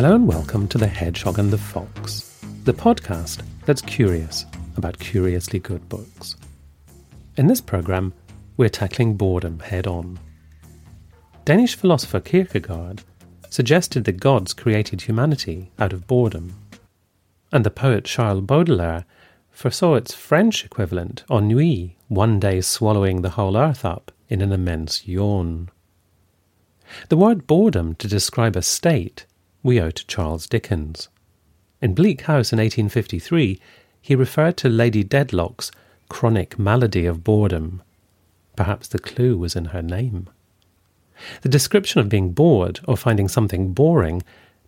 Hello and welcome to The Hedgehog and the Fox, the podcast that's curious about curiously good books. In this programme, we're tackling boredom head on. Danish philosopher Kierkegaard suggested that gods created humanity out of boredom, and the poet Charles Baudelaire foresaw its French equivalent, ennui, one day swallowing the whole earth up in an immense yawn. The word boredom to describe a state we owe to Charles Dickens. In Bleak House in 1853, he referred to Lady Dedlock's chronic malady of boredom. Perhaps the clue was in her name. The description of being bored or finding something boring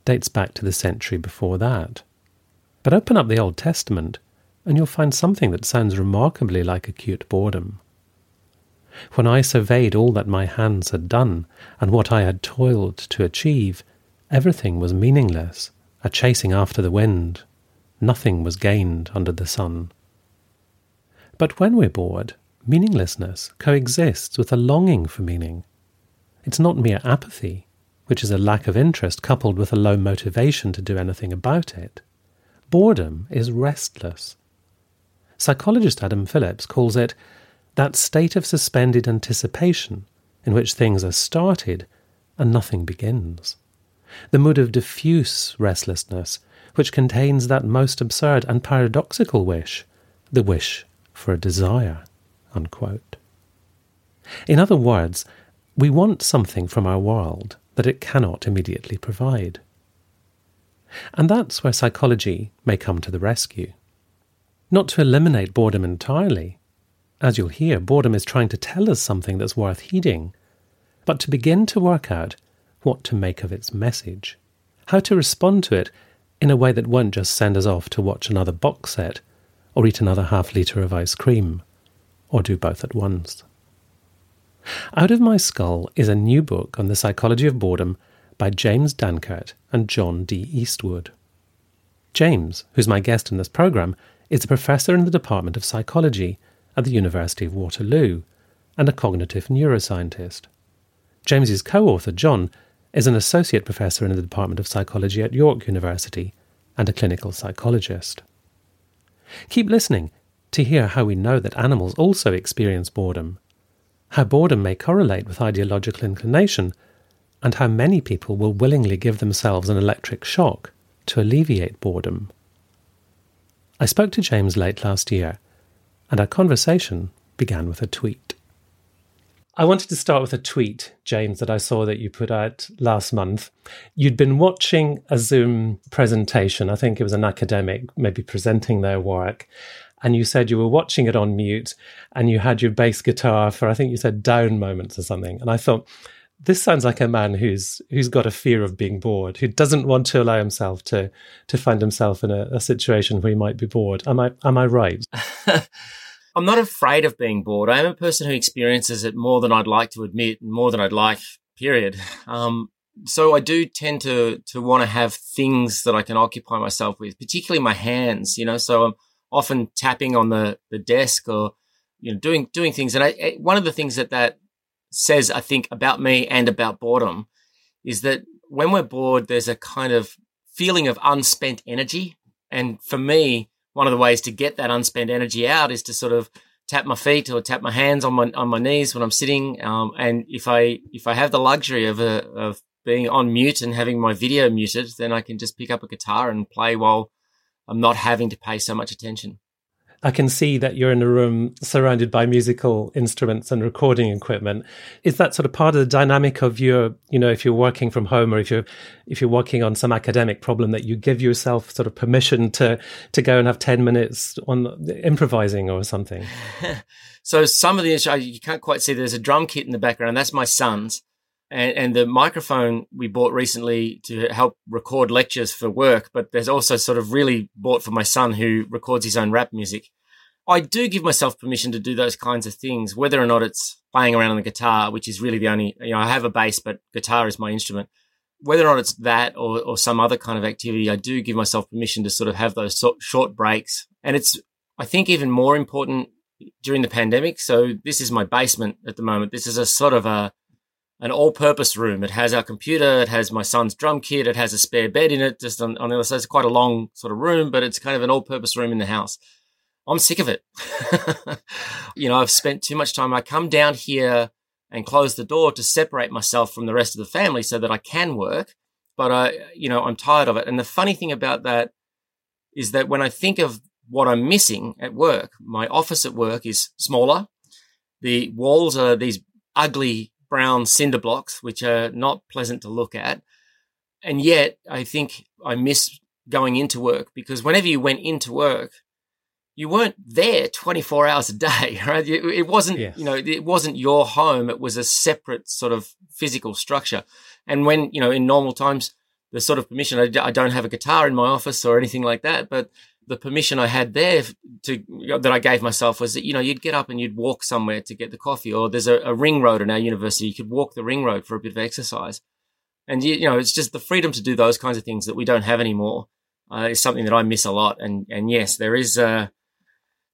dates back to the century before that. But open up the Old Testament and you'll find something that sounds remarkably like acute boredom. When I surveyed all that my hands had done and what I had toiled to achieve, everything was meaningless, a chasing after the wind. Nothing was gained under the sun. But when we're bored, meaninglessness coexists with a longing for meaning. It's not mere apathy, which is a lack of interest coupled with a low motivation to do anything about it. Boredom is restless. Psychologist Adam Phillips calls it that state of suspended anticipation in which things are started and nothing begins. The mood of diffuse restlessness, which contains that most absurd and paradoxical wish, the wish for a desire. Unquote. In other words, we want something from our world that it cannot immediately provide. And that's where psychology may come to the rescue. Not to eliminate boredom entirely, as you'll hear, boredom is trying to tell us something that's worth heeding, but to begin to work out what to make of its message, how to respond to it in a way that won't just send us off to watch another box set or eat another half litre of ice cream, or do both at once. Out of My Skull is a new book on the psychology of boredom by James Danckert and John D. Eastwood. James, who's my guest in this programme, is a professor in the Department of Psychology at the University of Waterloo and a cognitive neuroscientist. James's co-author, John, is an associate professor in the Department of Psychology at York University and a clinical psychologist. Keep listening to hear how we know that animals also experience boredom, how boredom may correlate with ideological inclination, and how many people will willingly give themselves an electric shock to alleviate boredom. I spoke to James late last year and our conversation began with a tweet. I wanted to start with a tweet, James, that I saw that you put out last month. You'd been watching a Zoom presentation. I think it was an academic, maybe presenting their work. And you said you were watching it on mute and you had your bass guitar for, I think you said down moments or something. And I thought, this sounds like a man who's who's got a fear of being bored, who doesn't want to allow himself to to find himself in a, a situation where he might be bored. Am I am I right? I'm not afraid of being bored. I am a person who experiences it more than I'd like to admit, more than I'd like. Period. Um, so I do tend to to want to have things that I can occupy myself with, particularly my hands. You know, so I'm often tapping on the the desk or you know doing doing things. And I, one of the things that that says, I think, about me and about boredom, is that when we're bored, there's a kind of feeling of unspent energy. And for me, one of the ways to get that unspent energy out is to sort of tap my feet or tap my hands on my on my knees when I'm sitting. Um, and if I if I have the luxury of a, of being on mute and having my video muted, then I can just pick up a guitar and play while I'm not having to pay so much attention. I can see that you're in a room surrounded by musical instruments and recording equipment. Is that sort of part of the dynamic of your, you know, if you're working from home or if you're if you're working on some academic problem that you give yourself sort of permission to to go and have 10 minutes on improvising or something? so some of the you can't quite see there's a drum kit in the background. That's my son's. And, and, the microphone we bought recently to help record lectures for work, but there's also sort of really bought for my son who records his own rap music. I do give myself permission to do those kinds of things, whether or not it's playing around on the guitar, which is really the only, you know, I have a bass, but guitar is my instrument. Whether or not it's that or, or some other kind of activity, I do give myself permission to sort of have those short breaks. And it's, I think, even more important during the pandemic. So this is my basement at the moment. This is a sort of a, an all-purpose room. It has our computer, it has my son's drum kit, it has a spare bed in it, just on, on the other side. It's quite a long sort of room, but it's kind of an all-purpose room in the house. I'm sick of it. you know, I've spent too much time. I come down here and close the door to separate myself from the rest of the family so that I can work. But I, you know, I'm tired of it. And the funny thing about that is that when I think of what I'm missing at work, my office at work is smaller. The walls are these ugly brown cinder blocks, which are not pleasant to look at. And yet, I think I miss going into work because whenever you went into work, you weren't there 24 hours a day, right? It wasn't, yes. you know, it wasn't your home. It was a separate sort of physical structure. And when, you know, in normal times, the sort of permission, I, I don't have a guitar in my office or anything like that, but the permission I had there to that I gave myself was that you know you'd get up and you'd walk somewhere to get the coffee, or there's a, a ring road in our university. You could walk the ring road for a bit of exercise, and you, you know it's just the freedom to do those kinds of things that we don't have anymore uh, is something that I miss a lot. And and yes, there is uh,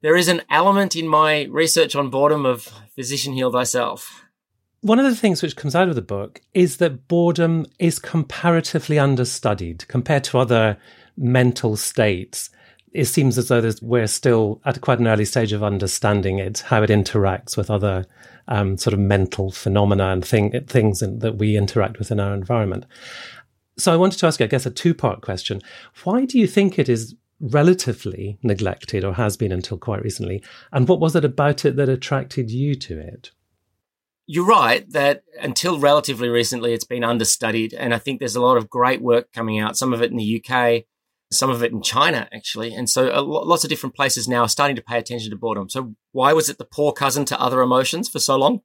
there is an element in my research on boredom of physician heal thyself. One of the things which comes out of the book is that boredom is comparatively understudied compared to other mental states it seems as though we're still at quite an early stage of understanding it, how it interacts with other um, sort of mental phenomena and thing, things in, that we interact with in our environment. So I wanted to ask you, I guess, a two part question. Why do you think it is relatively neglected or has been until quite recently? And what was it about it that attracted you to it? You're right that until relatively recently, it's been understudied. And I think there's a lot of great work coming out, some of it in the UK, some of it in China, actually. And so lots of different places now are starting to pay attention to boredom. So why was it the poor cousin to other emotions for so long?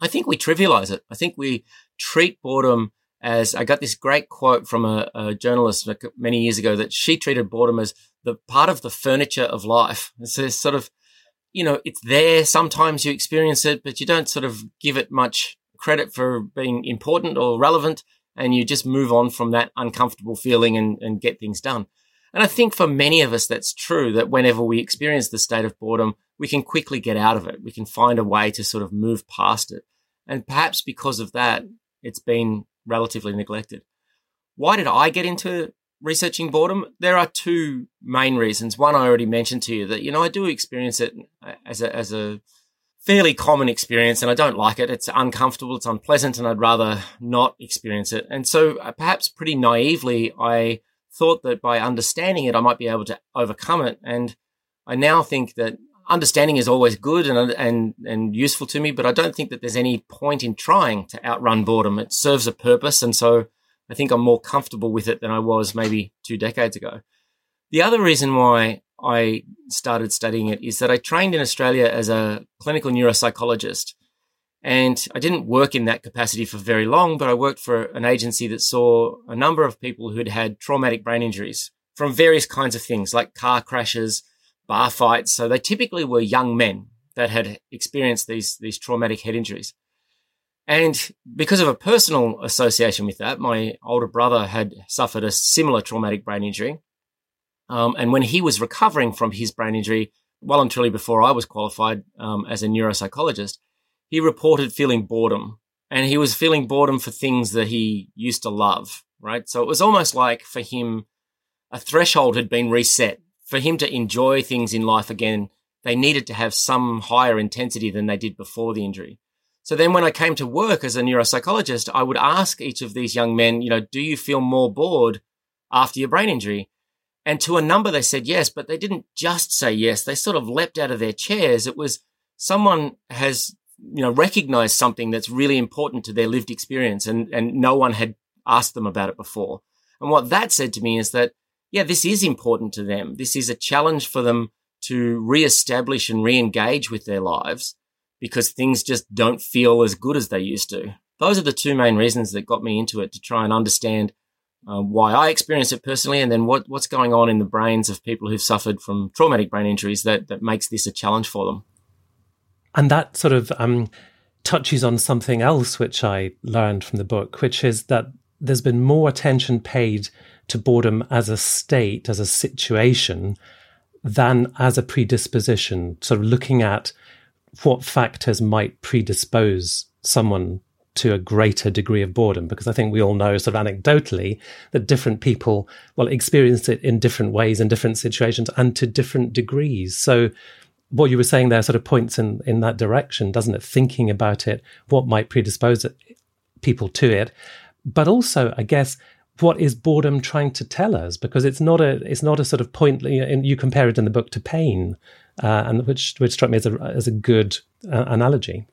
I think we trivialize it. I think we treat boredom as I got this great quote from a, a journalist many years ago that she treated boredom as the part of the furniture of life. It's a sort of, you know, it's there. Sometimes you experience it, but you don't sort of give it much credit for being important or relevant and you just move on from that uncomfortable feeling and, and get things done. And I think for many of us, that's true that whenever we experience the state of boredom, we can quickly get out of it. We can find a way to sort of move past it. And perhaps because of that, it's been relatively neglected. Why did I get into researching boredom? There are two main reasons. One, I already mentioned to you that, you know, I do experience it as a, as a fairly common experience and I don't like it. It's uncomfortable. It's unpleasant and I'd rather not experience it. And so uh, perhaps pretty naively, I thought that by understanding it, I might be able to overcome it. And I now think that understanding is always good and, and, and useful to me, but I don't think that there's any point in trying to outrun boredom. It serves a purpose. And so I think I'm more comfortable with it than I was maybe two decades ago. The other reason why I started studying it is that I trained in Australia as a clinical neuropsychologist. And I didn't work in that capacity for very long, but I worked for an agency that saw a number of people who'd had traumatic brain injuries from various kinds of things like car crashes, bar fights. So they typically were young men that had experienced these, these traumatic head injuries. And because of a personal association with that, my older brother had suffered a similar traumatic brain injury. Um, and when he was recovering from his brain injury, well and truly before I was qualified um, as a neuropsychologist, he reported feeling boredom. And he was feeling boredom for things that he used to love, right? So it was almost like for him, a threshold had been reset. For him to enjoy things in life again, they needed to have some higher intensity than they did before the injury. So then when I came to work as a neuropsychologist, I would ask each of these young men, you know, do you feel more bored after your brain injury? And to a number, they said yes, but they didn't just say yes. They sort of leapt out of their chairs. It was someone has, you know, recognized something that's really important to their lived experience and, and no one had asked them about it before. And what that said to me is that, yeah, this is important to them. This is a challenge for them to reestablish and re-engage with their lives because things just don't feel as good as they used to. Those are the two main reasons that got me into it to try and understand uh, why I experience it personally, and then what, what's going on in the brains of people who've suffered from traumatic brain injuries that, that makes this a challenge for them. And that sort of um, touches on something else which I learned from the book, which is that there's been more attention paid to boredom as a state, as a situation, than as a predisposition, sort of looking at what factors might predispose someone to a greater degree of boredom because I think we all know sort of anecdotally that different people well experience it in different ways in different situations and to different degrees. So what you were saying there sort of points in in that direction, doesn't it? Thinking about it, what might predispose people to it, but also I guess what is boredom trying to tell us? Because it's not a it's not a sort of point. You, know, you compare it in the book to pain, uh, and which which struck me as a as a good uh, analogy.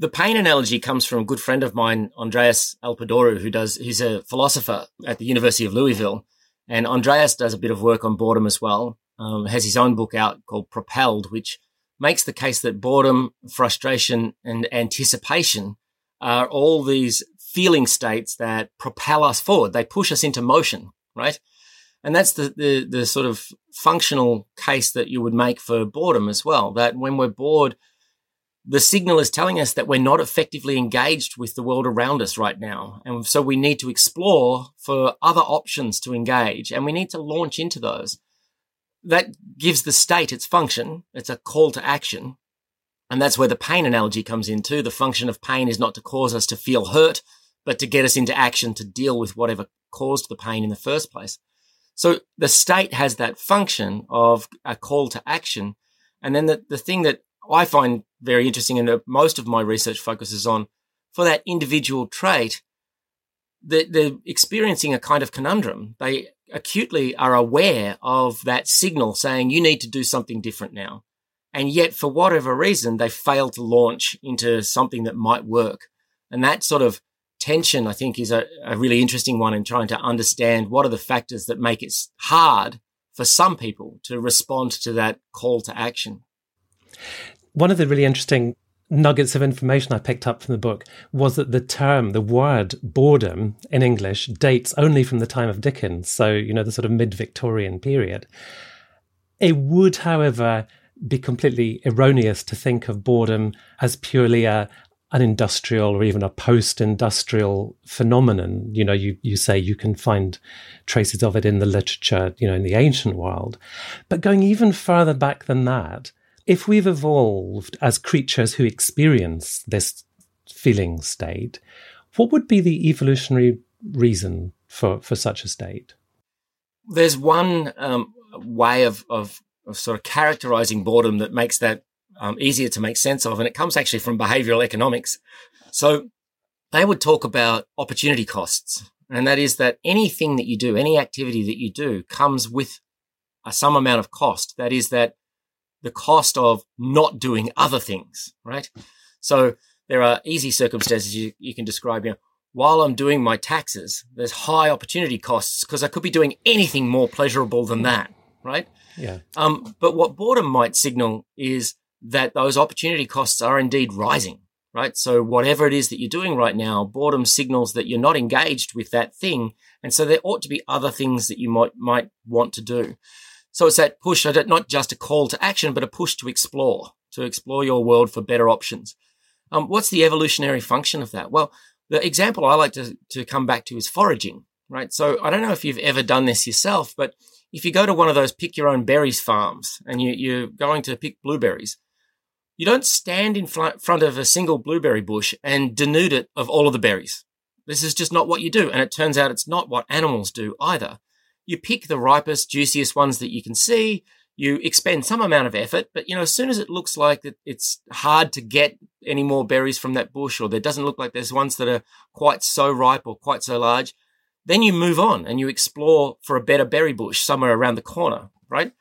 The pain analogy comes from a good friend of mine, Andreas Elpidorou, who does, he's a philosopher at the University of Louisville. And Andreas does a bit of work on boredom as well, um, has his own book out called Propelled, which makes the case that boredom, frustration, and anticipation are all these feeling states that propel us forward. They push us into motion, right? And that's the, the, the sort of functional case that you would make for boredom as well. That when we're bored, the signal is telling us that we're not effectively engaged with the world around us right now. And so we need to explore for other options to engage and we need to launch into those. That gives the state its function. It's a call to action. And that's where the pain analogy comes in too. The function of pain is not to cause us to feel hurt, but to get us into action to deal with whatever caused the pain in the first place. So the state has that function of a call to action. And then the, the thing that I find very interesting and that most of my research focuses on for that individual trait, they're experiencing a kind of conundrum. They acutely are aware of that signal saying you need to do something different now. And yet, for whatever reason, they fail to launch into something that might work. And that sort of tension, I think, is a, a really interesting one in trying to understand what are the factors that make it hard for some people to respond to that call to action. One of the really interesting nuggets of information I picked up from the book was that the term, the word boredom in English dates only from the time of Dickens. So, you know, the sort of mid Victorian period. It would, however, be completely erroneous to think of boredom as purely a, an industrial or even a post-industrial phenomenon. You know, you, you say you can find traces of it in the literature, you know, in the ancient world. But going even further back than that, if we've evolved as creatures who experience this feeling state, what would be the evolutionary reason for, for such a state? There's one um, way of, of, of, sort of characterizing boredom that makes that um, easier to make sense of, and it comes actually from behavioral economics. So they would talk about opportunity costs, and that is that anything that you do, any activity that you do, comes with some amount of cost. That is that the cost of not doing other things, right? So there are easy circumstances you, you can describe, you know, while I'm doing my taxes, there's high opportunity costs because I could be doing anything more pleasurable than that, right? Yeah. Um, but what boredom might signal is that those opportunity costs are indeed rising, right? So whatever it is that you're doing right now, boredom signals that you're not engaged with that thing. And so there ought to be other things that you might, might want to do. So it's that push, not just a call to action, but a push to explore, to explore your world for better options. Um, what's the evolutionary function of that? Well, the example I like to, to come back to is foraging, right? So I don't know if you've ever done this yourself, but if you go to one of those pick your own berries farms and you, you're going to pick blueberries, you don't stand in front of a single blueberry bush and denude it of all of the berries. This is just not what you do. And it turns out it's not what animals do either you pick the ripest, juiciest ones that you can see. You expend some amount of effort, but you know, as soon as it looks like that it's hard to get any more berries from that bush, or there doesn't look like there's ones that are quite so ripe or quite so large, then you move on and you explore for a better berry bush somewhere around the corner, right?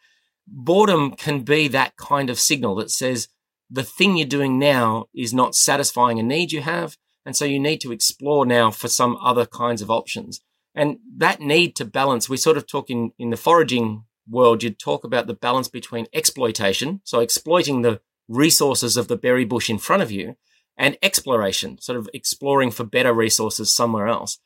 Boredom can be that kind of signal that says the thing you're doing now is not satisfying a need you have. And so you need to explore now for some other kinds of options. And that need to balance, we sort of talk in, in the foraging world, you'd talk about the balance between exploitation, so exploiting the resources of the berry bush in front of you, and exploration, sort of exploring for better resources somewhere else.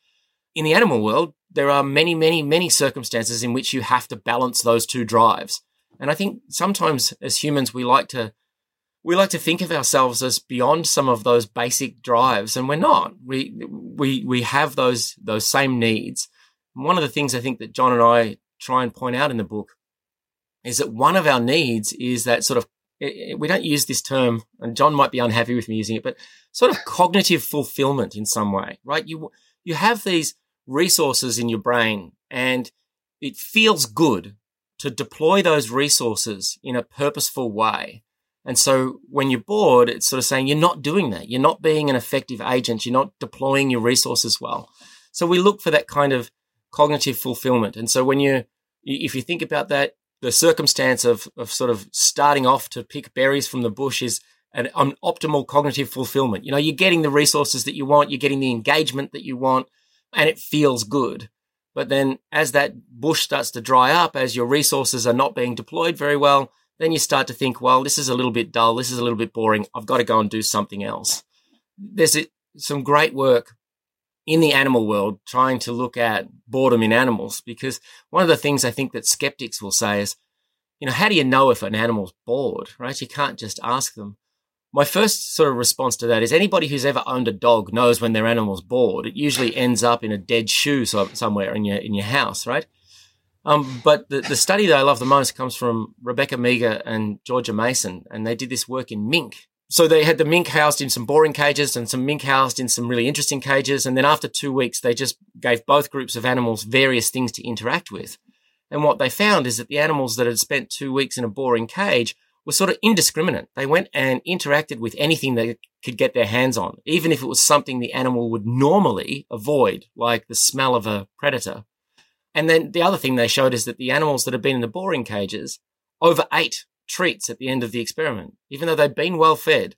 In the animal world, there are many, many, many circumstances in which you have to balance those two drives. And I think sometimes as humans, we like to we like to think of ourselves as beyond some of those basic drives, and we're not. We we we have those those same needs. One of the things I think that John and I try and point out in the book is that one of our needs is that sort of it, it, we don't use this term, and John might be unhappy with me using it, but sort of cognitive fulfillment in some way, right? You you have these resources in your brain, and it feels good to deploy those resources in a purposeful way. And so when you're bored, it's sort of saying you're not doing that. You're not being an effective agent. You're not deploying your resources well. So we look for that kind of cognitive fulfillment. And so when you, if you think about that, the circumstance of, of sort of starting off to pick berries from the bush is an, an optimal cognitive fulfillment. You know, you're getting the resources that you want, you're getting the engagement that you want, and it feels good. But then as that bush starts to dry up, as your resources are not being deployed very well, then you start to think, well, this is a little bit dull. This is a little bit boring. I've got to go and do something else. There's some great work in the animal world trying to look at boredom in animals because one of the things I think that skeptics will say is, you know, how do you know if an animal's bored, right? You can't just ask them. My first sort of response to that is anybody who's ever owned a dog knows when their animal's bored. It usually ends up in a dead shoe somewhere in your in your house, right? Um, but the, the study that I love the most comes from Rebecca Meagher and Georgia Mason, and they did this work in mink. So they had the mink housed in some boring cages and some mink housed in some really interesting cages. And then after two weeks, they just gave both groups of animals various things to interact with. And what they found is that the animals that had spent two weeks in a boring cage were sort of indiscriminate. They went and interacted with anything they could get their hands on, even if it was something the animal would normally avoid, like the smell of a predator. And then the other thing they showed is that the animals that had been in the boring cages overate treats at the end of the experiment. Even though they'd been well fed,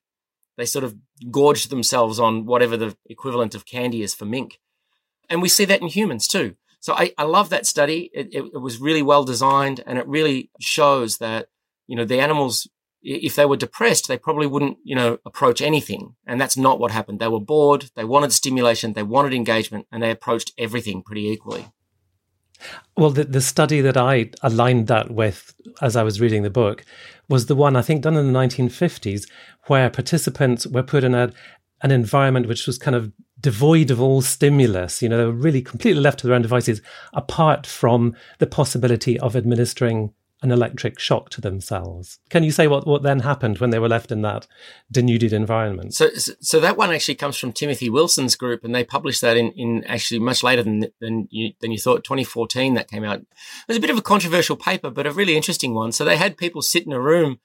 they sort of gorged themselves on whatever the equivalent of candy is for mink. And we see that in humans too. So I, I love that study. It, it, it was really well designed and it really shows that, you know, the animals, if they were depressed, they probably wouldn't, you know, approach anything. And that's not what happened. They were bored. They wanted stimulation. They wanted engagement and they approached everything pretty equally. Well, the, the study that I aligned that with as I was reading the book was the one I think done in the 1950s, where participants were put in a, an environment which was kind of devoid of all stimulus. You know, they were really completely left to their own devices, apart from the possibility of administering an electric shock to themselves. Can you say what, what then happened when they were left in that denuded environment? So, so that one actually comes from Timothy Wilson's group, and they published that in, in actually much later than than you than you thought. 2014 that came out. It was a bit of a controversial paper, but a really interesting one. So they had people sit in a room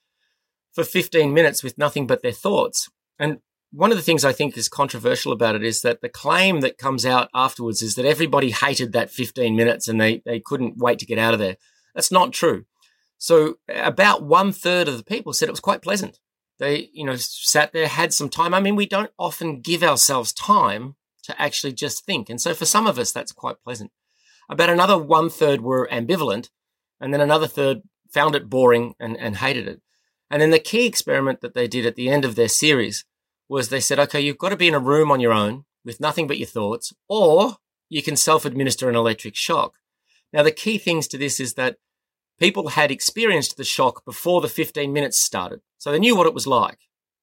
for 15 minutes with nothing but their thoughts, and one of the things I think is controversial about it is that the claim that comes out afterwards is that everybody hated that 15 minutes and they, they couldn't wait to get out of there. That's not true. So about one third of the people said it was quite pleasant. They, you know, sat there, had some time. I mean, we don't often give ourselves time to actually just think. And so for some of us, that's quite pleasant. About another one third were ambivalent. And then another third found it boring and, and hated it. And then the key experiment that they did at the end of their series was they said, okay, you've got to be in a room on your own with nothing but your thoughts, or you can self administer an electric shock. Now, the key things to this is that people had experienced the shock before the 15 minutes started. So they knew what it was like.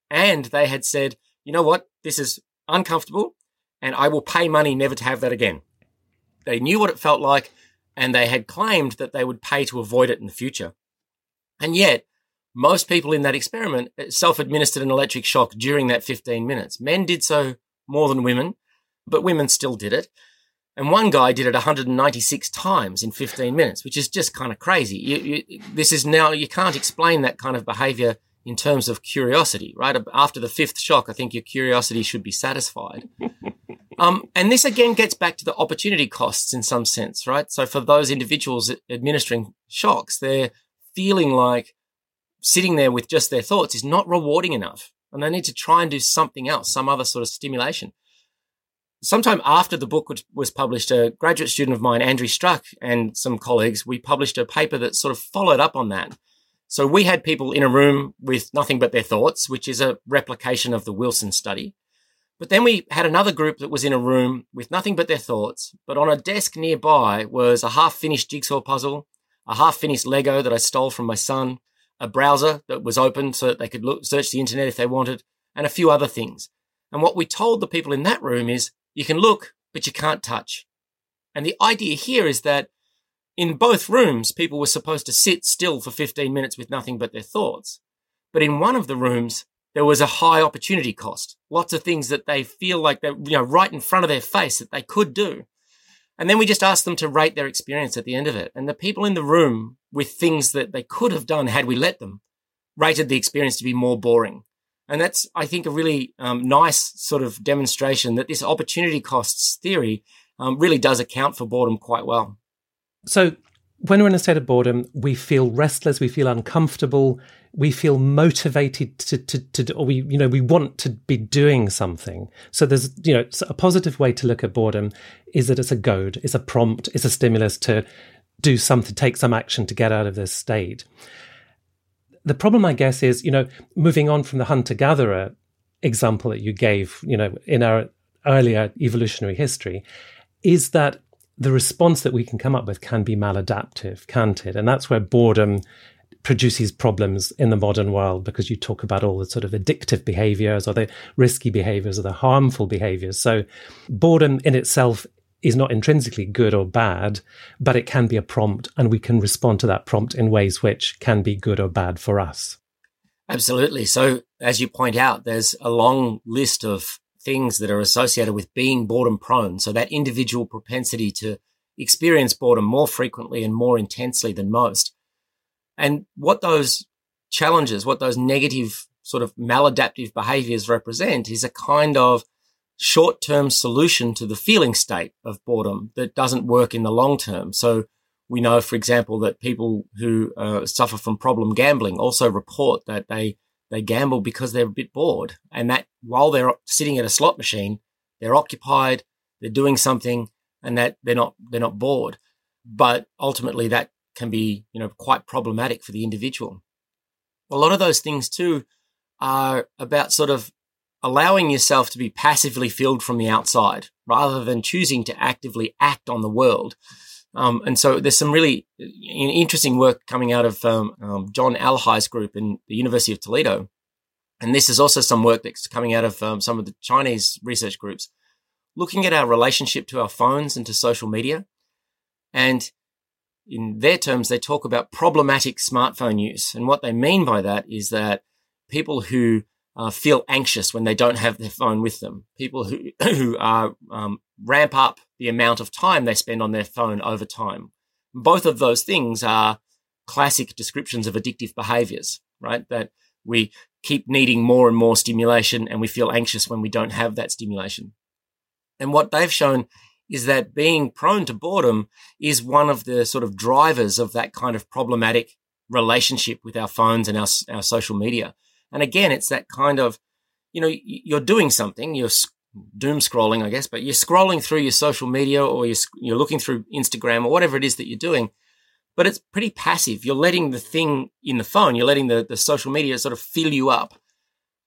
And they had said, you know what? This is uncomfortable and I will pay money never to have that again. They knew what it felt like and they had claimed that they would pay to avoid it in the future. And yet, most people in that experiment uh, self administered an electric shock during that 15 minutes. Men did so more than women, but women still did it. And one guy did it 196 times in 15 minutes, which is just kind of crazy. You, you, this is now, you can't explain that kind of behavior in terms of curiosity, right? After the fifth shock, I think your curiosity should be satisfied. um, and this again gets back to the opportunity costs in some sense, right? So for those individuals administering shocks, they're feeling like sitting there with just their thoughts is not rewarding enough. And they need to try and do something else, some other sort of stimulation sometime after the book was published, a graduate student of mine, Andrew Struk, and some colleagues, we published a paper that sort of followed up on that. So we had people in a room with nothing but their thoughts, which is a replication of the Wilson study. But then we had another group that was in a room with nothing but their thoughts, but on a desk nearby was a half finished jigsaw puzzle, a half finished Lego that I stole from my son, a browser that was open so that they could look, search the internet if they wanted, and a few other things. And what we told the people in that room is you can look, but you can't touch. And the idea here is that in both rooms, people were supposed to sit still for 15 minutes with nothing but their thoughts. But in one of the rooms, there was a high opportunity cost. Lots of things that they feel like they're, you know, right in front of their face that they could do. And then we just asked them to rate their experience at the end of it. And the people in the room with things that they could have done had we let them rated the experience to be more boring. And that's, I think, a really um, nice sort of demonstration that this opportunity costs theory um, really does account for boredom quite well. So, when we're in a state of boredom, we feel restless, we feel uncomfortable, we feel motivated to, to, to, or we, you know, we want to be doing something. So there's, you know, a positive way to look at boredom is that it's a goad, it's a prompt, it's a stimulus to do something, take some action to get out of this state. The problem, I guess, is, you know, moving on from the hunter gatherer example that you gave, you know, in our earlier evolutionary history, is that the response that we can come up with can be maladaptive, can't it? And that's where boredom produces problems in the modern world because you talk about all the sort of addictive behaviors or the risky behaviors or the harmful behaviors. So boredom in itself is not intrinsically good or bad, but it can be a prompt and we can respond to that prompt in ways which can be good or bad for us. Absolutely. So as you point out, there's a long list of things that are associated with being boredom prone. So that individual propensity to experience boredom more frequently and more intensely than most. And what those challenges, what those negative sort of maladaptive behaviors represent is a kind of short term solution to the feeling state of boredom that doesn't work in the long term. So we know, for example, that people who uh, suffer from problem gambling also report that they they gamble because they're a bit bored. And that while they're sitting at a slot machine, they're occupied, they're doing something and that they're not, they're not bored. But ultimately that can be, you know, quite problematic for the individual. A lot of those things too are about sort of allowing yourself to be passively filled from the outside rather than choosing to actively act on the world. Um, and so there's some really uh, interesting work coming out of um, um, John Elhai's group in the University of Toledo. And this is also some work that's coming out of um, some of the Chinese research groups, looking at our relationship to our phones and to social media. And in their terms, they talk about problematic smartphone use. And what they mean by that is that people who uh, feel anxious when they don't have their phone with them, people who, who are um, ramp up the amount of time they spend on their phone over time. Both of those things are classic descriptions of addictive behaviors, right? That we keep needing more and more stimulation and we feel anxious when we don't have that stimulation. And what they've shown is that being prone to boredom is one of the sort of drivers of that kind of problematic relationship with our phones and our, our social media. And again, it's that kind of, you know, you're doing something, you're doom scrolling, I guess, but you're scrolling through your social media or you're, you're looking through Instagram or whatever it is that you're doing, but it's pretty passive. You're letting the thing in the phone, you're letting the, the social media sort of fill you up.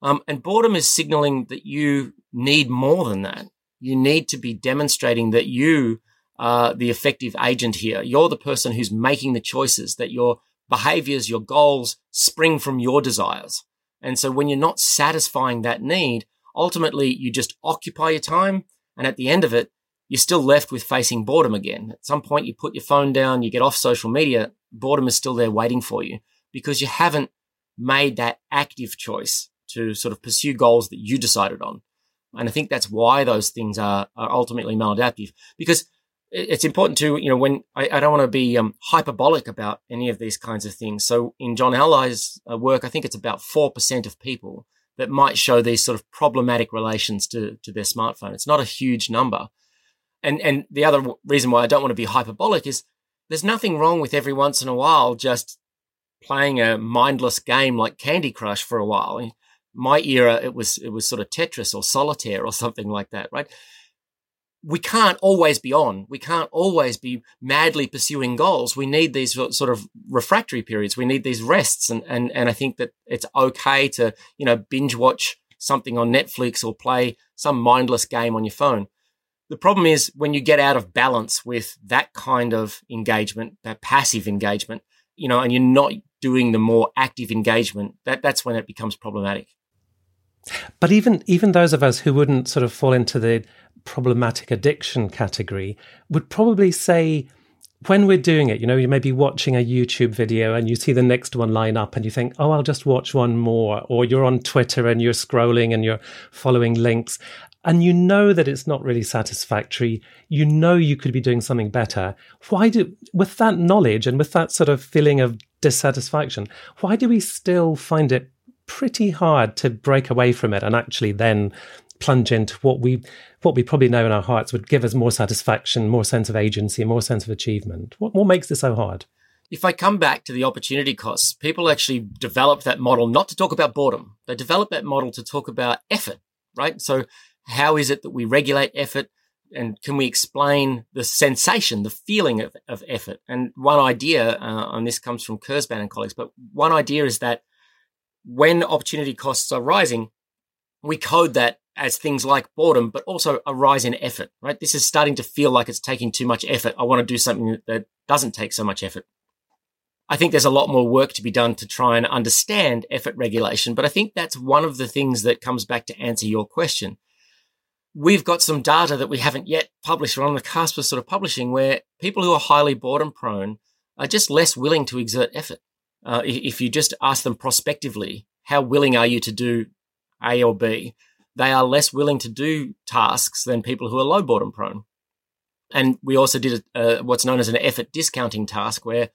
Um, and boredom is signaling that you need more than that. You need to be demonstrating that you are the effective agent here. You're the person who's making the choices, that your behaviors, your goals spring from your desires. And so when you're not satisfying that need, ultimately you just occupy your time. And at the end of it, you're still left with facing boredom again. At some point, you put your phone down, you get off social media, boredom is still there waiting for you because you haven't made that active choice to sort of pursue goals that you decided on. And I think that's why those things are, are ultimately maladaptive because it's important to, you know, when I, I don't want to be um, hyperbolic about any of these kinds of things. So in John Elhai's uh, work, I think it's about 4% of people that might show these sort of problematic relations to, to their smartphone. It's not a huge number. And, and the other reason why I don't want to be hyperbolic is there's nothing wrong with every once in a while just playing a mindless game like Candy Crush for a while. In my era, it was, it was sort of Tetris or solitaire or something like that, right? We can't always be on. We can't always be madly pursuing goals. We need these sort of refractory periods. We need these rests. And, and, and I think that it's okay to, you know, binge watch something on Netflix or play some mindless game on your phone. The problem is when you get out of balance with that kind of engagement, that passive engagement, you know, and you're not doing the more active engagement, that, that's when it becomes problematic. But even even those of us who wouldn't sort of fall into the problematic addiction category would probably say when we're doing it, you know, you may be watching a YouTube video and you see the next one line up and you think, oh, I'll just watch one more. Or you're on Twitter and you're scrolling and you're following links and you know that it's not really satisfactory. You know you could be doing something better. Why do, with that knowledge and with that sort of feeling of dissatisfaction, why do we still find it pretty hard to break away from it and actually then plunge into what we what we probably know in our hearts would give us more satisfaction, more sense of agency, more sense of achievement. What, what makes this so hard? If I come back to the opportunity costs, people actually develop that model not to talk about boredom. They develop that model to talk about effort, right? So how is it that we regulate effort? And can we explain the sensation, the feeling of, of effort? And one idea, uh, and this comes from Kurzban and colleagues, but one idea is that when opportunity costs are rising, we code that as things like boredom, but also a rise in effort, right? This is starting to feel like it's taking too much effort. I want to do something that doesn't take so much effort. I think there's a lot more work to be done to try and understand effort regulation, but I think that's one of the things that comes back to answer your question. We've got some data that we haven't yet published or on the cusp of sort of publishing where people who are highly boredom prone are just less willing to exert effort. Uh, if you just ask them prospectively, how willing are you to do A or B? They are less willing to do tasks than people who are low boredom prone. And we also did a, uh, what's known as an effort discounting task, where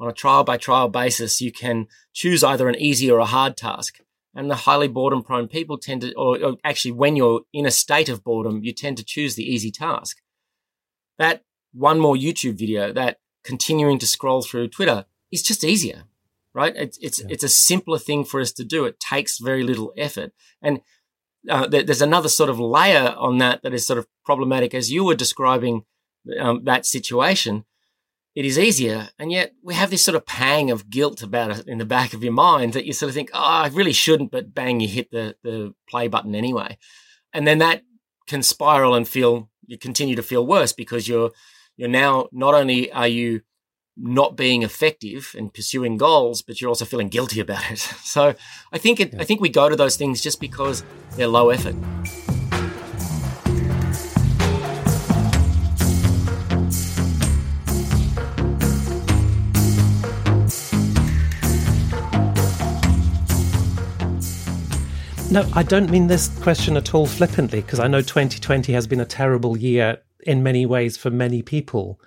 on a trial by trial basis, you can choose either an easy or a hard task. And the highly boredom prone people tend to, or, or actually, when you're in a state of boredom, you tend to choose the easy task. That one more YouTube video, that continuing to scroll through Twitter is just easier, right? It's, it's, yeah. it's a simpler thing for us to do. It takes very little effort. And uh, there's another sort of layer on that that is sort of problematic as you were describing um, that situation. It is easier, and yet we have this sort of pang of guilt about it in the back of your mind that you sort of think, "Oh, I really shouldn't," but bang, you hit the the play button anyway, and then that can spiral and feel you continue to feel worse because you're you're now not only are you not being effective and pursuing goals, but you're also feeling guilty about it. So I think it. I think we go to those things just because they're low effort. No, I don't mean this question at all flippantly, because I know 2020 has been a terrible year in many ways for many people.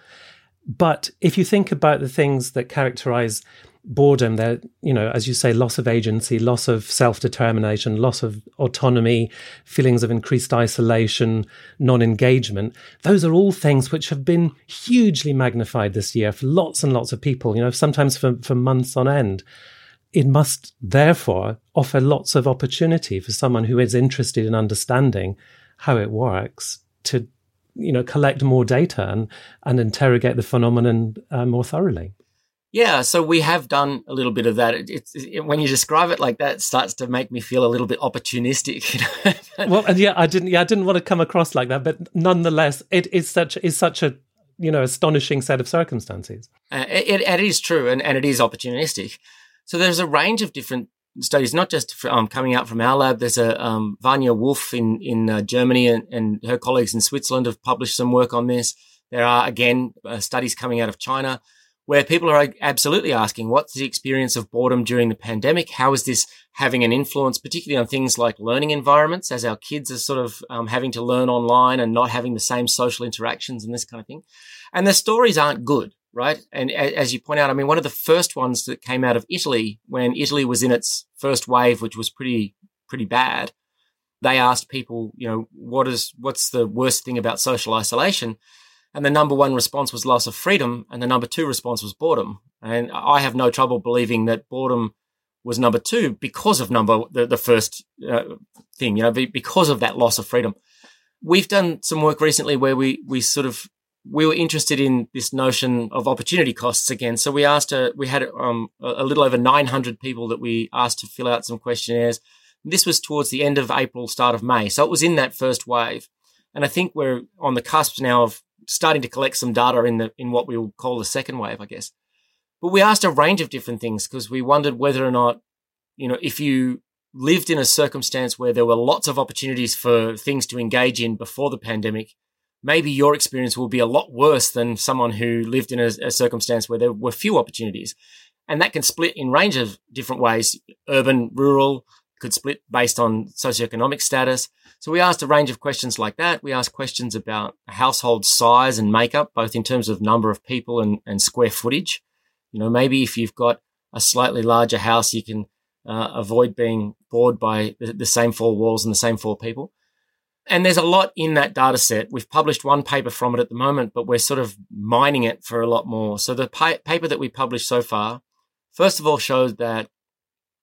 But if you think about the things that characterize boredom, there, you know, as you say, loss of agency, loss of self determination, loss of autonomy, feelings of increased isolation, non engagement, those are all things which have been hugely magnified this year for lots and lots of people, you know, sometimes for, for months on end. It must therefore offer lots of opportunity for someone who is interested in understanding how it works to you know collect more data and and interrogate the phenomenon uh, more thoroughly. Yeah so we have done a little bit of that. It, it's it, when you describe it like that it starts to make me feel a little bit opportunistic you know? well and yeah i didn't yeah i didn't want to come across like that but nonetheless it is such is such a you know astonishing set of circumstances. Uh, it, it is true and, and it is opportunistic. So there's a range of different studies, not just for, um, coming out from our lab. There's a um, Wanja Wolff in in uh, Germany, and, and, her colleagues in Switzerland have published some work on this. There are again uh, studies coming out of China where people are absolutely asking, what's the experience of boredom during the pandemic? How is this having an influence, particularly on things like learning environments, as our kids are sort of um, having to learn online and not having the same social interactions and this kind of thing? And the stories aren't good right? And as you point out, I mean, one of the first ones that came out of Italy when Italy was in its first wave, which was pretty, pretty bad. They asked people, you know, what is, what's the worst thing about social isolation? And the number one response was loss of freedom. And the number two response was boredom. And I have no trouble believing that boredom was number two because of number, the, the first uh, thing, you know, because of that loss of freedom. We've done some work recently where we, we sort of we were interested in this notion of opportunity costs again. So we asked, a, we had um, a little over 900 people that we asked to fill out some questionnaires. This was towards the end of April, start of May. So it was in that first wave. And I think we're on the cusp now of starting to collect some data in the, in what we will call the second wave, I guess. But we asked a range of different things because we wondered whether or not, you know, if you lived in a circumstance where there were lots of opportunities for things to engage in before the pandemic, maybe your experience will be a lot worse than someone who lived in a, a circumstance where there were few opportunities. And that can split in range of different ways. Urban, rural, could split based on socioeconomic status. So we asked a range of questions like that. We asked questions about household size and makeup, both in terms of number of people and, and square footage. You know, maybe if you've got a slightly larger house, you can uh, avoid being bored by the, the same four walls and the same four people. And there's a lot in that data set. We've published one paper from it at the moment, but we're sort of mining it for a lot more. So the pa- paper that we published so far, first of all, showed that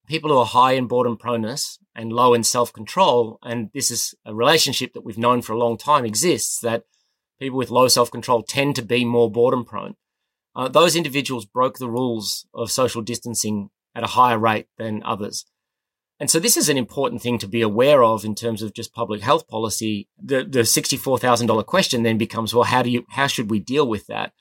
people who are high in boredom proneness and low in self control, and this is a relationship that we've known for a long time exists, that people with low self control tend to be more boredom prone. Uh, those individuals broke the rules of social distancing at a higher rate than others. And so this is an important thing to be aware of in terms of just public health policy. The, the $64,000 question then becomes, well, how do you, how should we deal with that?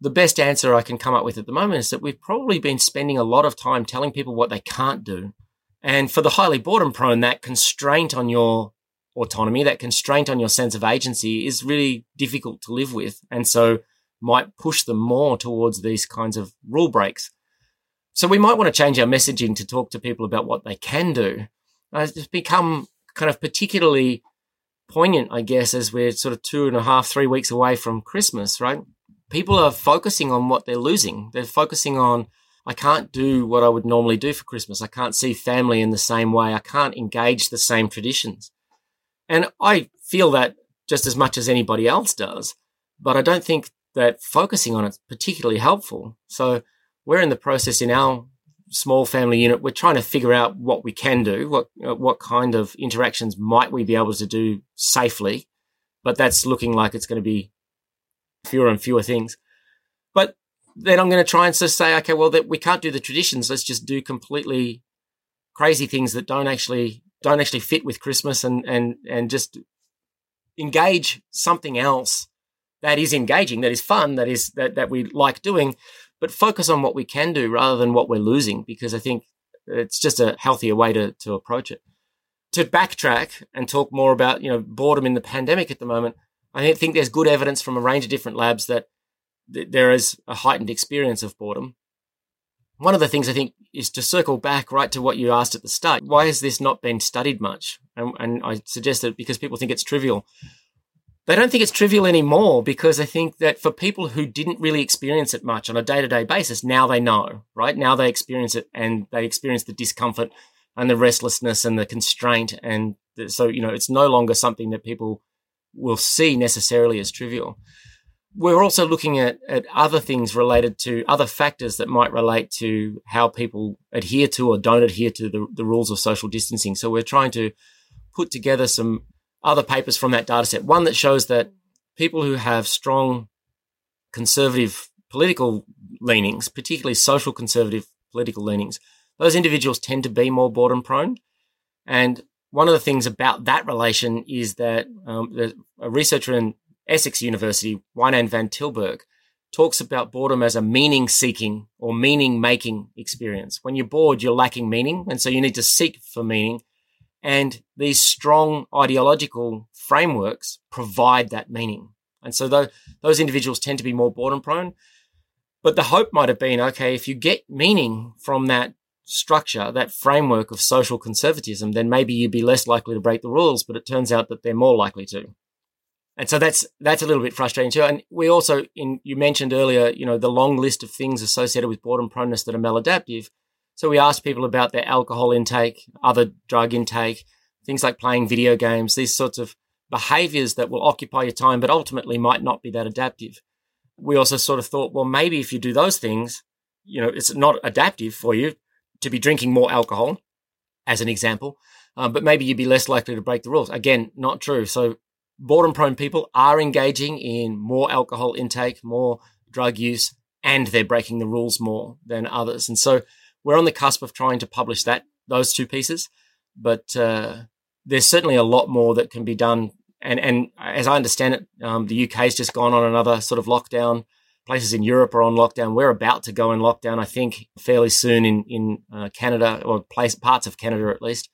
the best answer I can come up with at the moment is that we've probably been spending a lot of time telling people what they can't do. And for the highly boredom prone, that constraint on your autonomy, that constraint on your sense of agency is really difficult to live with. And so might push them more towards these kinds of rule breaks. So we might want to change our messaging to talk to people about what they can do. Uh, it's become kind of particularly poignant, I guess, as we're sort of two and a half, three weeks away from Christmas, right? people are focusing on what they're losing. They're focusing on, I can't do what I would normally do for Christmas. I can't see family in the same way. I can't engage the same traditions. And I feel that just as much as anybody else does, but I don't think that focusing on it's particularly helpful. So we're in the process in our small family unit. We're trying to figure out what we can do, what, uh, what kind of interactions might we be able to do safely, but that's looking like it's going to be fewer and fewer things. But then I'm going to try and just say, okay, well, that we can't do the traditions. Let's just do completely crazy things that don't actually don't actually fit with Christmas, and and and just engage something else that is engaging, that is fun, that is that that we like doing, but focus on what we can do rather than what we're losing, because I think it's just a healthier way to to approach it. To backtrack and talk more about you know boredom in the pandemic at the moment. I think there's good evidence from a range of different labs that th- there is a heightened experience of boredom. One of the things I think is to circle back right to what you asked at the start. Why has this not been studied much? And, and I suggest that because people think it's trivial. They don't think it's trivial anymore because I think that for people who didn't really experience it much on a day to day basis, now they know, right? Now they experience it and they experience the discomfort and the restlessness and the constraint. And the, so, you know, it's no longer something that people will see necessarily as trivial. We're also looking at, at other things related to other factors that might relate to how people adhere to or don't adhere to the, the rules of social distancing. So we're trying to put together some other papers from that data set. One that shows that people who have strong conservative political leanings, particularly social conservative political leanings, those individuals tend to be more boredom prone. And one of the things about that relation is that um, a researcher in Essex University, Wijnand van Tilburg, talks about boredom as a meaning seeking or meaning making experience. When you're bored, you're lacking meaning. And so you need to seek for meaning. And these strong ideological frameworks provide that meaning. And so those, those individuals tend to be more boredom prone. But the hope might have been, okay, if you get meaning from that structure, that framework of social conservatism, then maybe you'd be less likely to break the rules. But it turns out that they're more likely to. And so that's that's a little bit frustrating too. And we also, in you mentioned earlier, you know, the long list of things associated with boredom proneness that are maladaptive. So we asked people about their alcohol intake, other drug intake, things like playing video games, these sorts of behaviors that will occupy your time, but ultimately might not be that adaptive. We also sort of thought, well, maybe if you do those things, you know, it's not adaptive for you to be drinking more alcohol, as an example, um, but maybe you'd be less likely to break the rules. Again, not true. So boredom prone people are engaging in more alcohol intake, more drug use, and they're breaking the rules more than others. And so we're on the cusp of trying to publish that, those two pieces, but uh, there's certainly a lot more that can be done. And, and as I understand it, um, the UK has just gone on another sort of lockdown places in Europe are on lockdown. We're about to go in lockdown, I think, fairly soon in in uh, Canada or place parts of Canada at least.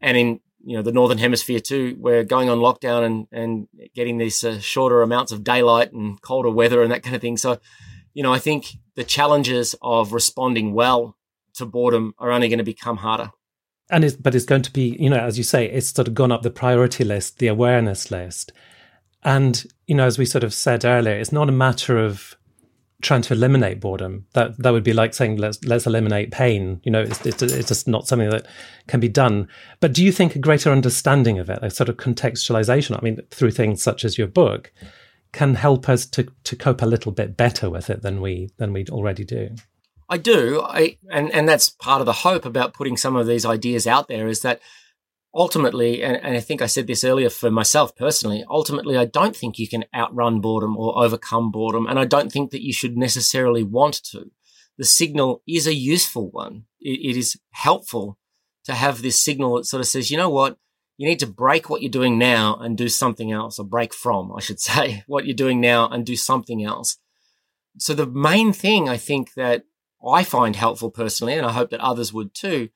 And in you know, the Northern Hemisphere too, we're going on lockdown and, and getting these uh, shorter amounts of daylight and colder weather and that kind of thing. So, you know, I think the challenges of responding well to boredom are only going to become harder. And it's, but it's going to be, you know, as you say, it's sort of gone up the priority list, the awareness list. And, you know, as we sort of said earlier, it's not a matter of trying to eliminate boredom. That that would be like saying let's let's eliminate pain. You know, it's it's, it's just not something that can be done. But do you think a greater understanding of it, a sort of contextualization, I mean, through things such as your book, can help us to to cope a little bit better with it than we than we already do? I do. I and and that's part of the hope about putting some of these ideas out there is that ultimately, and, and, I think I said this earlier for myself personally, ultimately, I don't think you can outrun boredom or overcome boredom. And I don't think that you should necessarily want to. The signal is a useful one. it, it is helpful to have this signal that sort of says, you know what? You need to break what you're doing now and do something else, or break from, I should say, what you're doing now and do something else. So the main thing I think that I find helpful personally, and I hope that others would too,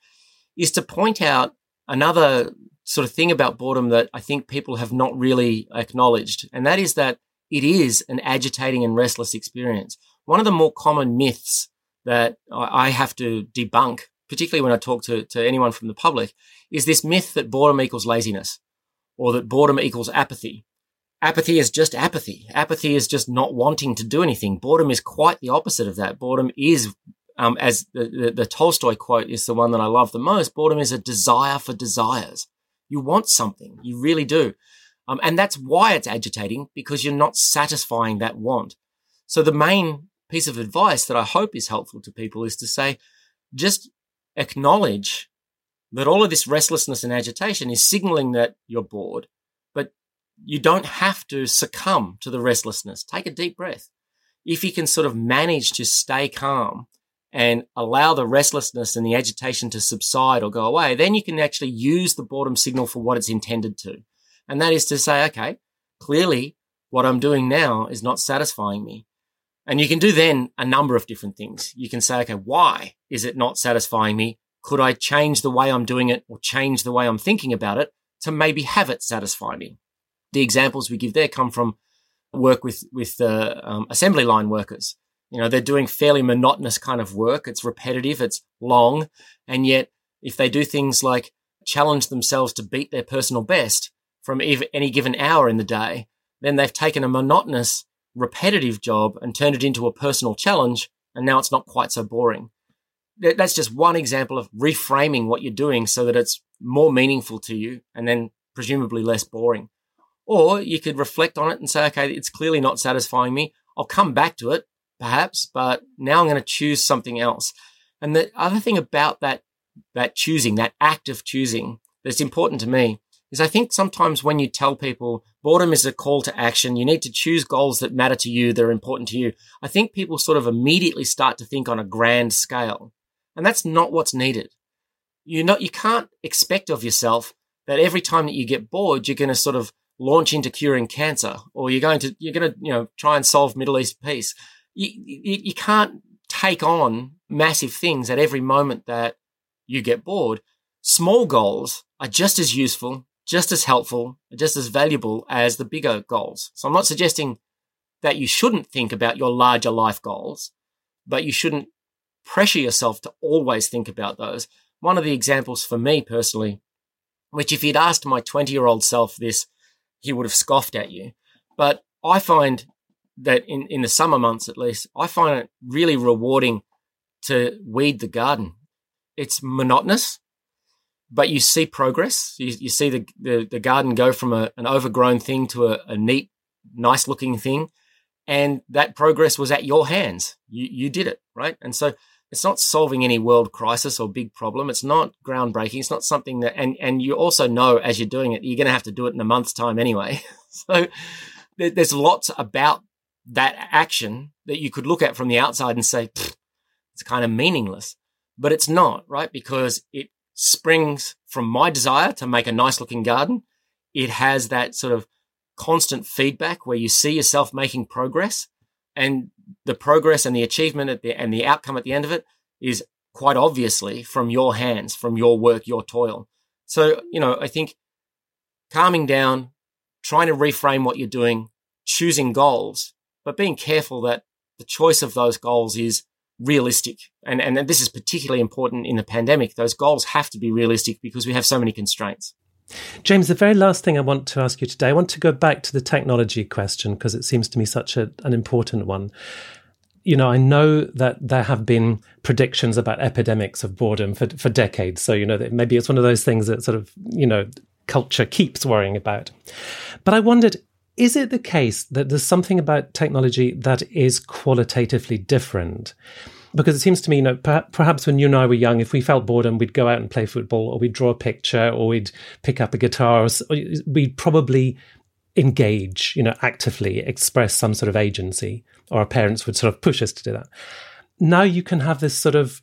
is to point out another sort of thing about boredom that I think people have not really acknowledged, and that is that it is an agitating and restless experience. One of the more common myths that I have to debunk, particularly when I talk to, to anyone from the public, is this myth that boredom equals laziness or that boredom equals apathy. Apathy is just apathy. Apathy is just not wanting to do anything. Boredom is quite the opposite of that. Boredom is um, as the, the, the, Tolstoy quote is the one that I love the most. Boredom is a desire for desires. You want something. You really do. Um, and that's why it's agitating because you're not satisfying that want. So the main piece of advice that I hope is helpful to people is to say, just acknowledge that all of this restlessness and agitation is signaling that you're bored, you don't have to succumb to the restlessness. Take a deep breath. If you can sort of manage to stay calm and allow the restlessness and the agitation to subside or go away, then you can actually use the boredom signal for what it's intended to. And that is to say, okay, clearly what I'm doing now is not satisfying me. And you can do then a number of different things. You can say, okay, why is it not satisfying me? Could I change the way I'm doing it or change the way I'm thinking about it to maybe have it satisfy me? The examples we give there come from work with, with uh, um, assembly line workers. You know, they're doing fairly monotonous kind of work. It's repetitive, it's long. And yet, if they do things like challenge themselves to beat their personal best from any given hour in the day, then they've taken a monotonous, repetitive job and turned it into a personal challenge. And now it's not quite so boring. That's just one example of reframing what you're doing so that it's more meaningful to you and then presumably less boring. Or you could reflect on it and say, okay, it's clearly not satisfying me. I'll come back to it perhaps, but now I'm going to choose something else. And the other thing about that, that choosing, that act of choosing that's important to me is I think sometimes when you tell people boredom is a call to action, you need to choose goals that matter to you, that are important to you. I think people sort of immediately start to think on a grand scale. And that's not what's needed. You're not, you can't expect of yourself that every time that you get bored, you're going to sort of launch into curing cancer or you're going to, you're going to, you know, try and solve Middle East peace you, you, you can't take on massive things at every moment that you get bored. Small goals are just as useful, just as helpful, just as valuable as the bigger goals. So I'm not suggesting that you shouldn't think about your larger life goals, but you shouldn't pressure yourself to always think about those. One of the examples for me personally, which if you'd asked my 20 year old self this, he would have scoffed at you. But I find that in, in the summer months at least, I find it really rewarding to weed the garden. It's monotonous, but you see progress. You, you see the, the, the, garden go from a, an overgrown thing to a, a neat, nice looking thing. And that progress was at your hands. You, you did it, right? And so it's not solving any world crisis or big problem. It's not groundbreaking. It's not something that, and, and you also know as you're doing it, you're going to have to do it in a month's time anyway. so there's lots about that action that you could look at from the outside and say, it's kind of meaningless. But it's not, right? Because it springs from my desire to make a nice looking garden. It has that sort of constant feedback where you see yourself making progress and the progress and the achievement at the, and the outcome at the end of it is quite obviously from your hands, from your work, your toil. So, you know, I think calming down, trying to reframe what you're doing, choosing goals, but being careful that the choice of those goals is realistic. And, and this is particularly important in the pandemic. Those goals have to be realistic because we have so many constraints. James, the very last thing I want to ask you today, I want to go back to the technology question because it seems to me such a, an important one. You know, I know that there have been predictions about epidemics of boredom for, for decades. So, you know, maybe it's one of those things that sort of, you know, culture keeps worrying about. But I wondered, is it the case that there's something about technology that is qualitatively different? Because it seems to me, you know, perhaps when you and I were young, if we felt boredom, we'd go out and play football, or we'd draw a picture, or we'd pick up a guitar, or we'd probably engage, you know, actively express some sort of agency, or our parents would sort of push us to do that. Now you can have this sort of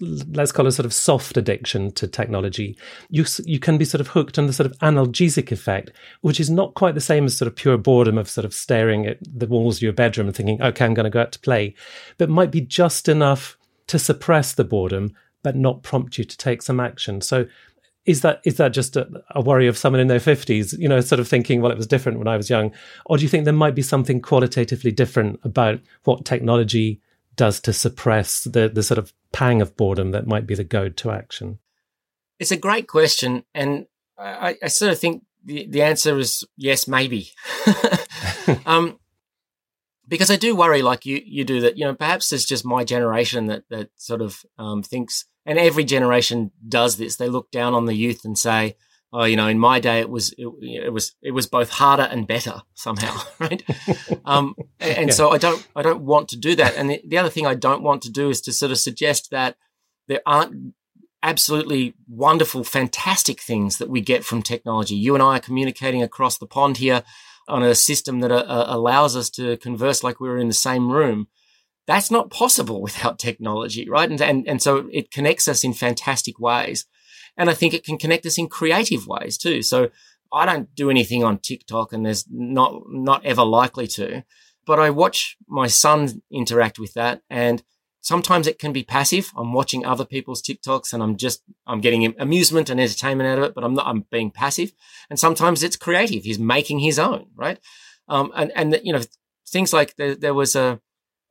let's call it sort of soft addiction to technology, you you can be sort of hooked on the sort of analgesic effect, which is not quite the same as sort of pure boredom of sort of staring at the walls of your bedroom and thinking, okay, I'm going to go out to play, but might be just enough to suppress the boredom, but not prompt you to take some action. So. Is that is that just a, a worry of someone in their fifties, you know, sort of thinking, well, it was different when I was young, or do you think there might be something qualitatively different about what technology does to suppress the the sort of pang of boredom that might be the goad to action? It's a great question, and I, I sort of think the, the answer is yes, maybe. um, because I do worry, like you you do, that you know perhaps it's just my generation that that sort of um, thinks, and every generation does this. They look down on the youth and say, oh, you know, in my day it was it, it was it was both harder and better somehow, right? um, and, and yeah. so I don't I don't want to do that. And the, the other thing I don't want to do is to sort of suggest that there aren't absolutely wonderful, fantastic things that we get from technology. You and I are communicating across the pond here on a system that uh, uh allows us to converse like we were in the same room. That's not possible without technology, right? And, and, and so it connects us in fantastic ways. And I think it can connect us in creative ways too. So I don't do anything on TikTok and there's not, not ever likely to, but I watch my son interact with that and sometimes it can be passive. I'm watching other people's TikToks and I'm just, I'm getting amusement and entertainment out of it, but I'm not, I'm being passive. And sometimes it's creative. He's making his own, right? Um, and, and, you know, things like there, there was a,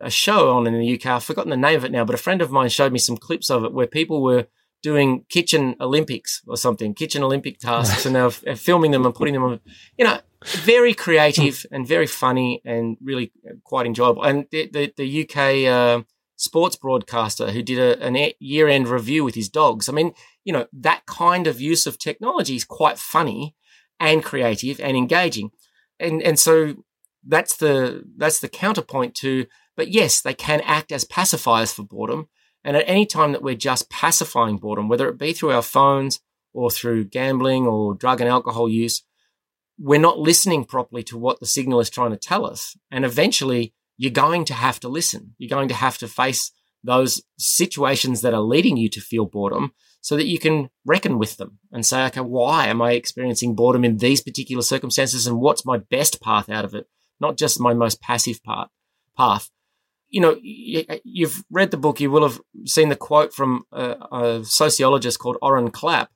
a show on in the UK. I've forgotten the name of it now, but a friend of mine showed me some clips of it where people were doing kitchen Olympics or something, kitchen Olympic tasks, and they're filming them and putting them on. You know, very creative and very funny and really quite enjoyable. And the the, the UK uh, sports broadcaster who did a, an year end review with his dogs. I mean, you know, that kind of use of technology is quite funny and creative and engaging, and and so that's the that's the counterpoint to. But yes, they can act as pacifiers for boredom and at any time that we're just pacifying boredom, whether it be through our phones or through gambling or drug and alcohol use, we're not listening properly to what the signal is trying to tell us. And eventually you're going to have to listen. You're going to have to face those situations that are leading you to feel boredom so that you can reckon with them and say, okay, why am I experiencing boredom in these particular circumstances? And what's my best path out of it? Not just my most passive part, path you know, you've read the book, you will have seen the quote from a, a sociologist called Orrin Klapp,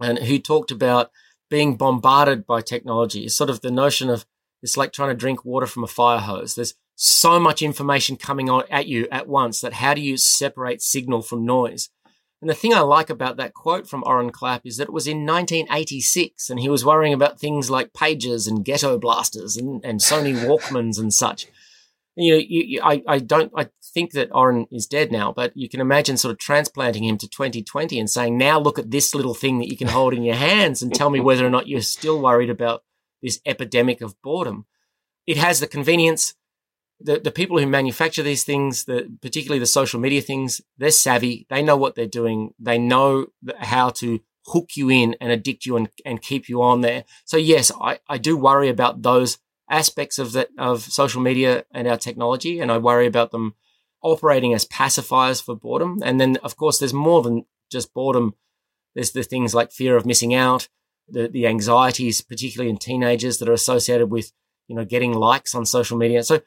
and who talked about being bombarded by technology. It's sort of the notion of it's like trying to drink water from a fire hose. There's so much information coming on at you at once that how do you separate signal from noise? And the thing I like about that quote from Orrin Klapp is that it was in 1986 and he was worrying about things like pagers and ghetto blasters and, and Sony Walkmans and such you know, you, you, I, I don't, I think that Orrin is dead now, but you can imagine sort of transplanting him to 2020 and saying, now look at this little thing that you can hold in your hands and tell me whether or not you're still worried about this epidemic of boredom. It has the convenience. The, the people who manufacture these things, the, particularly the social media things, they're savvy. They know what they're doing. They know how to hook you in and addict you and, and keep you on there. So yes, I, I do worry about those aspects of that of social media and our technology, and I worry about them operating as pacifiers for boredom. And then, of course, there's more than just boredom. There's the things like fear of missing out, the the anxieties, particularly in teenagers, that are associated with you know getting likes on social media. So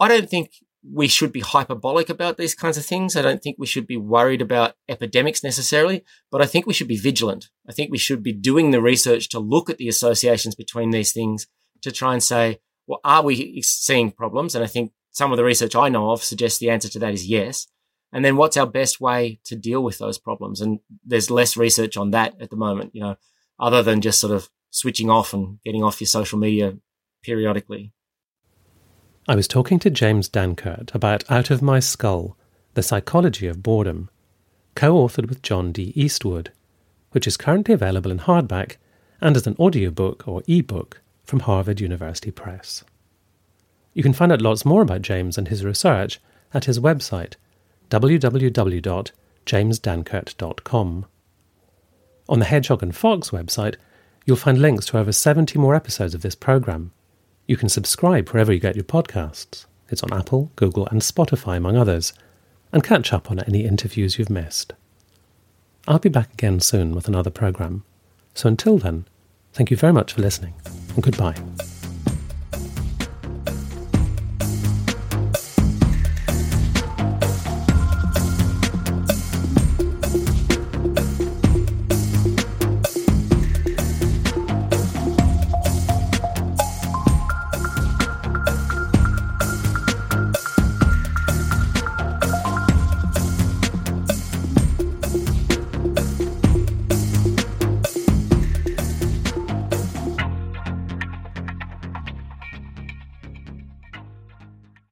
I don't think we should be hyperbolic about these kinds of things. I don't think we should be worried about epidemics necessarily, but I think we should be vigilant. I think we should be doing the research to look at the associations between these things to try and say, well, are we seeing problems? And I think some of the research I know of suggests the answer to that is yes. And then what's our best way to deal with those problems? And there's less research on that at the moment, you know, other than just sort of switching off and getting off your social media periodically. I was talking to James Danckert about Out of My Skull, The Psychology of Boredom, co authored with John D. Eastwood, which is currently available in hardback and as an audiobook or ebook from Harvard University Press. You can find out lots more about James and his research at his website, www.jamesdanckert.com. On the Hedgehog and Fox website, you'll find links to over 70 more episodes of this program, you can subscribe wherever you get your podcasts. It's on Apple, Google, and Spotify, among others, and catch up on any interviews you've missed. I'll be back again soon with another program. So until then, thank you very much for listening, and goodbye.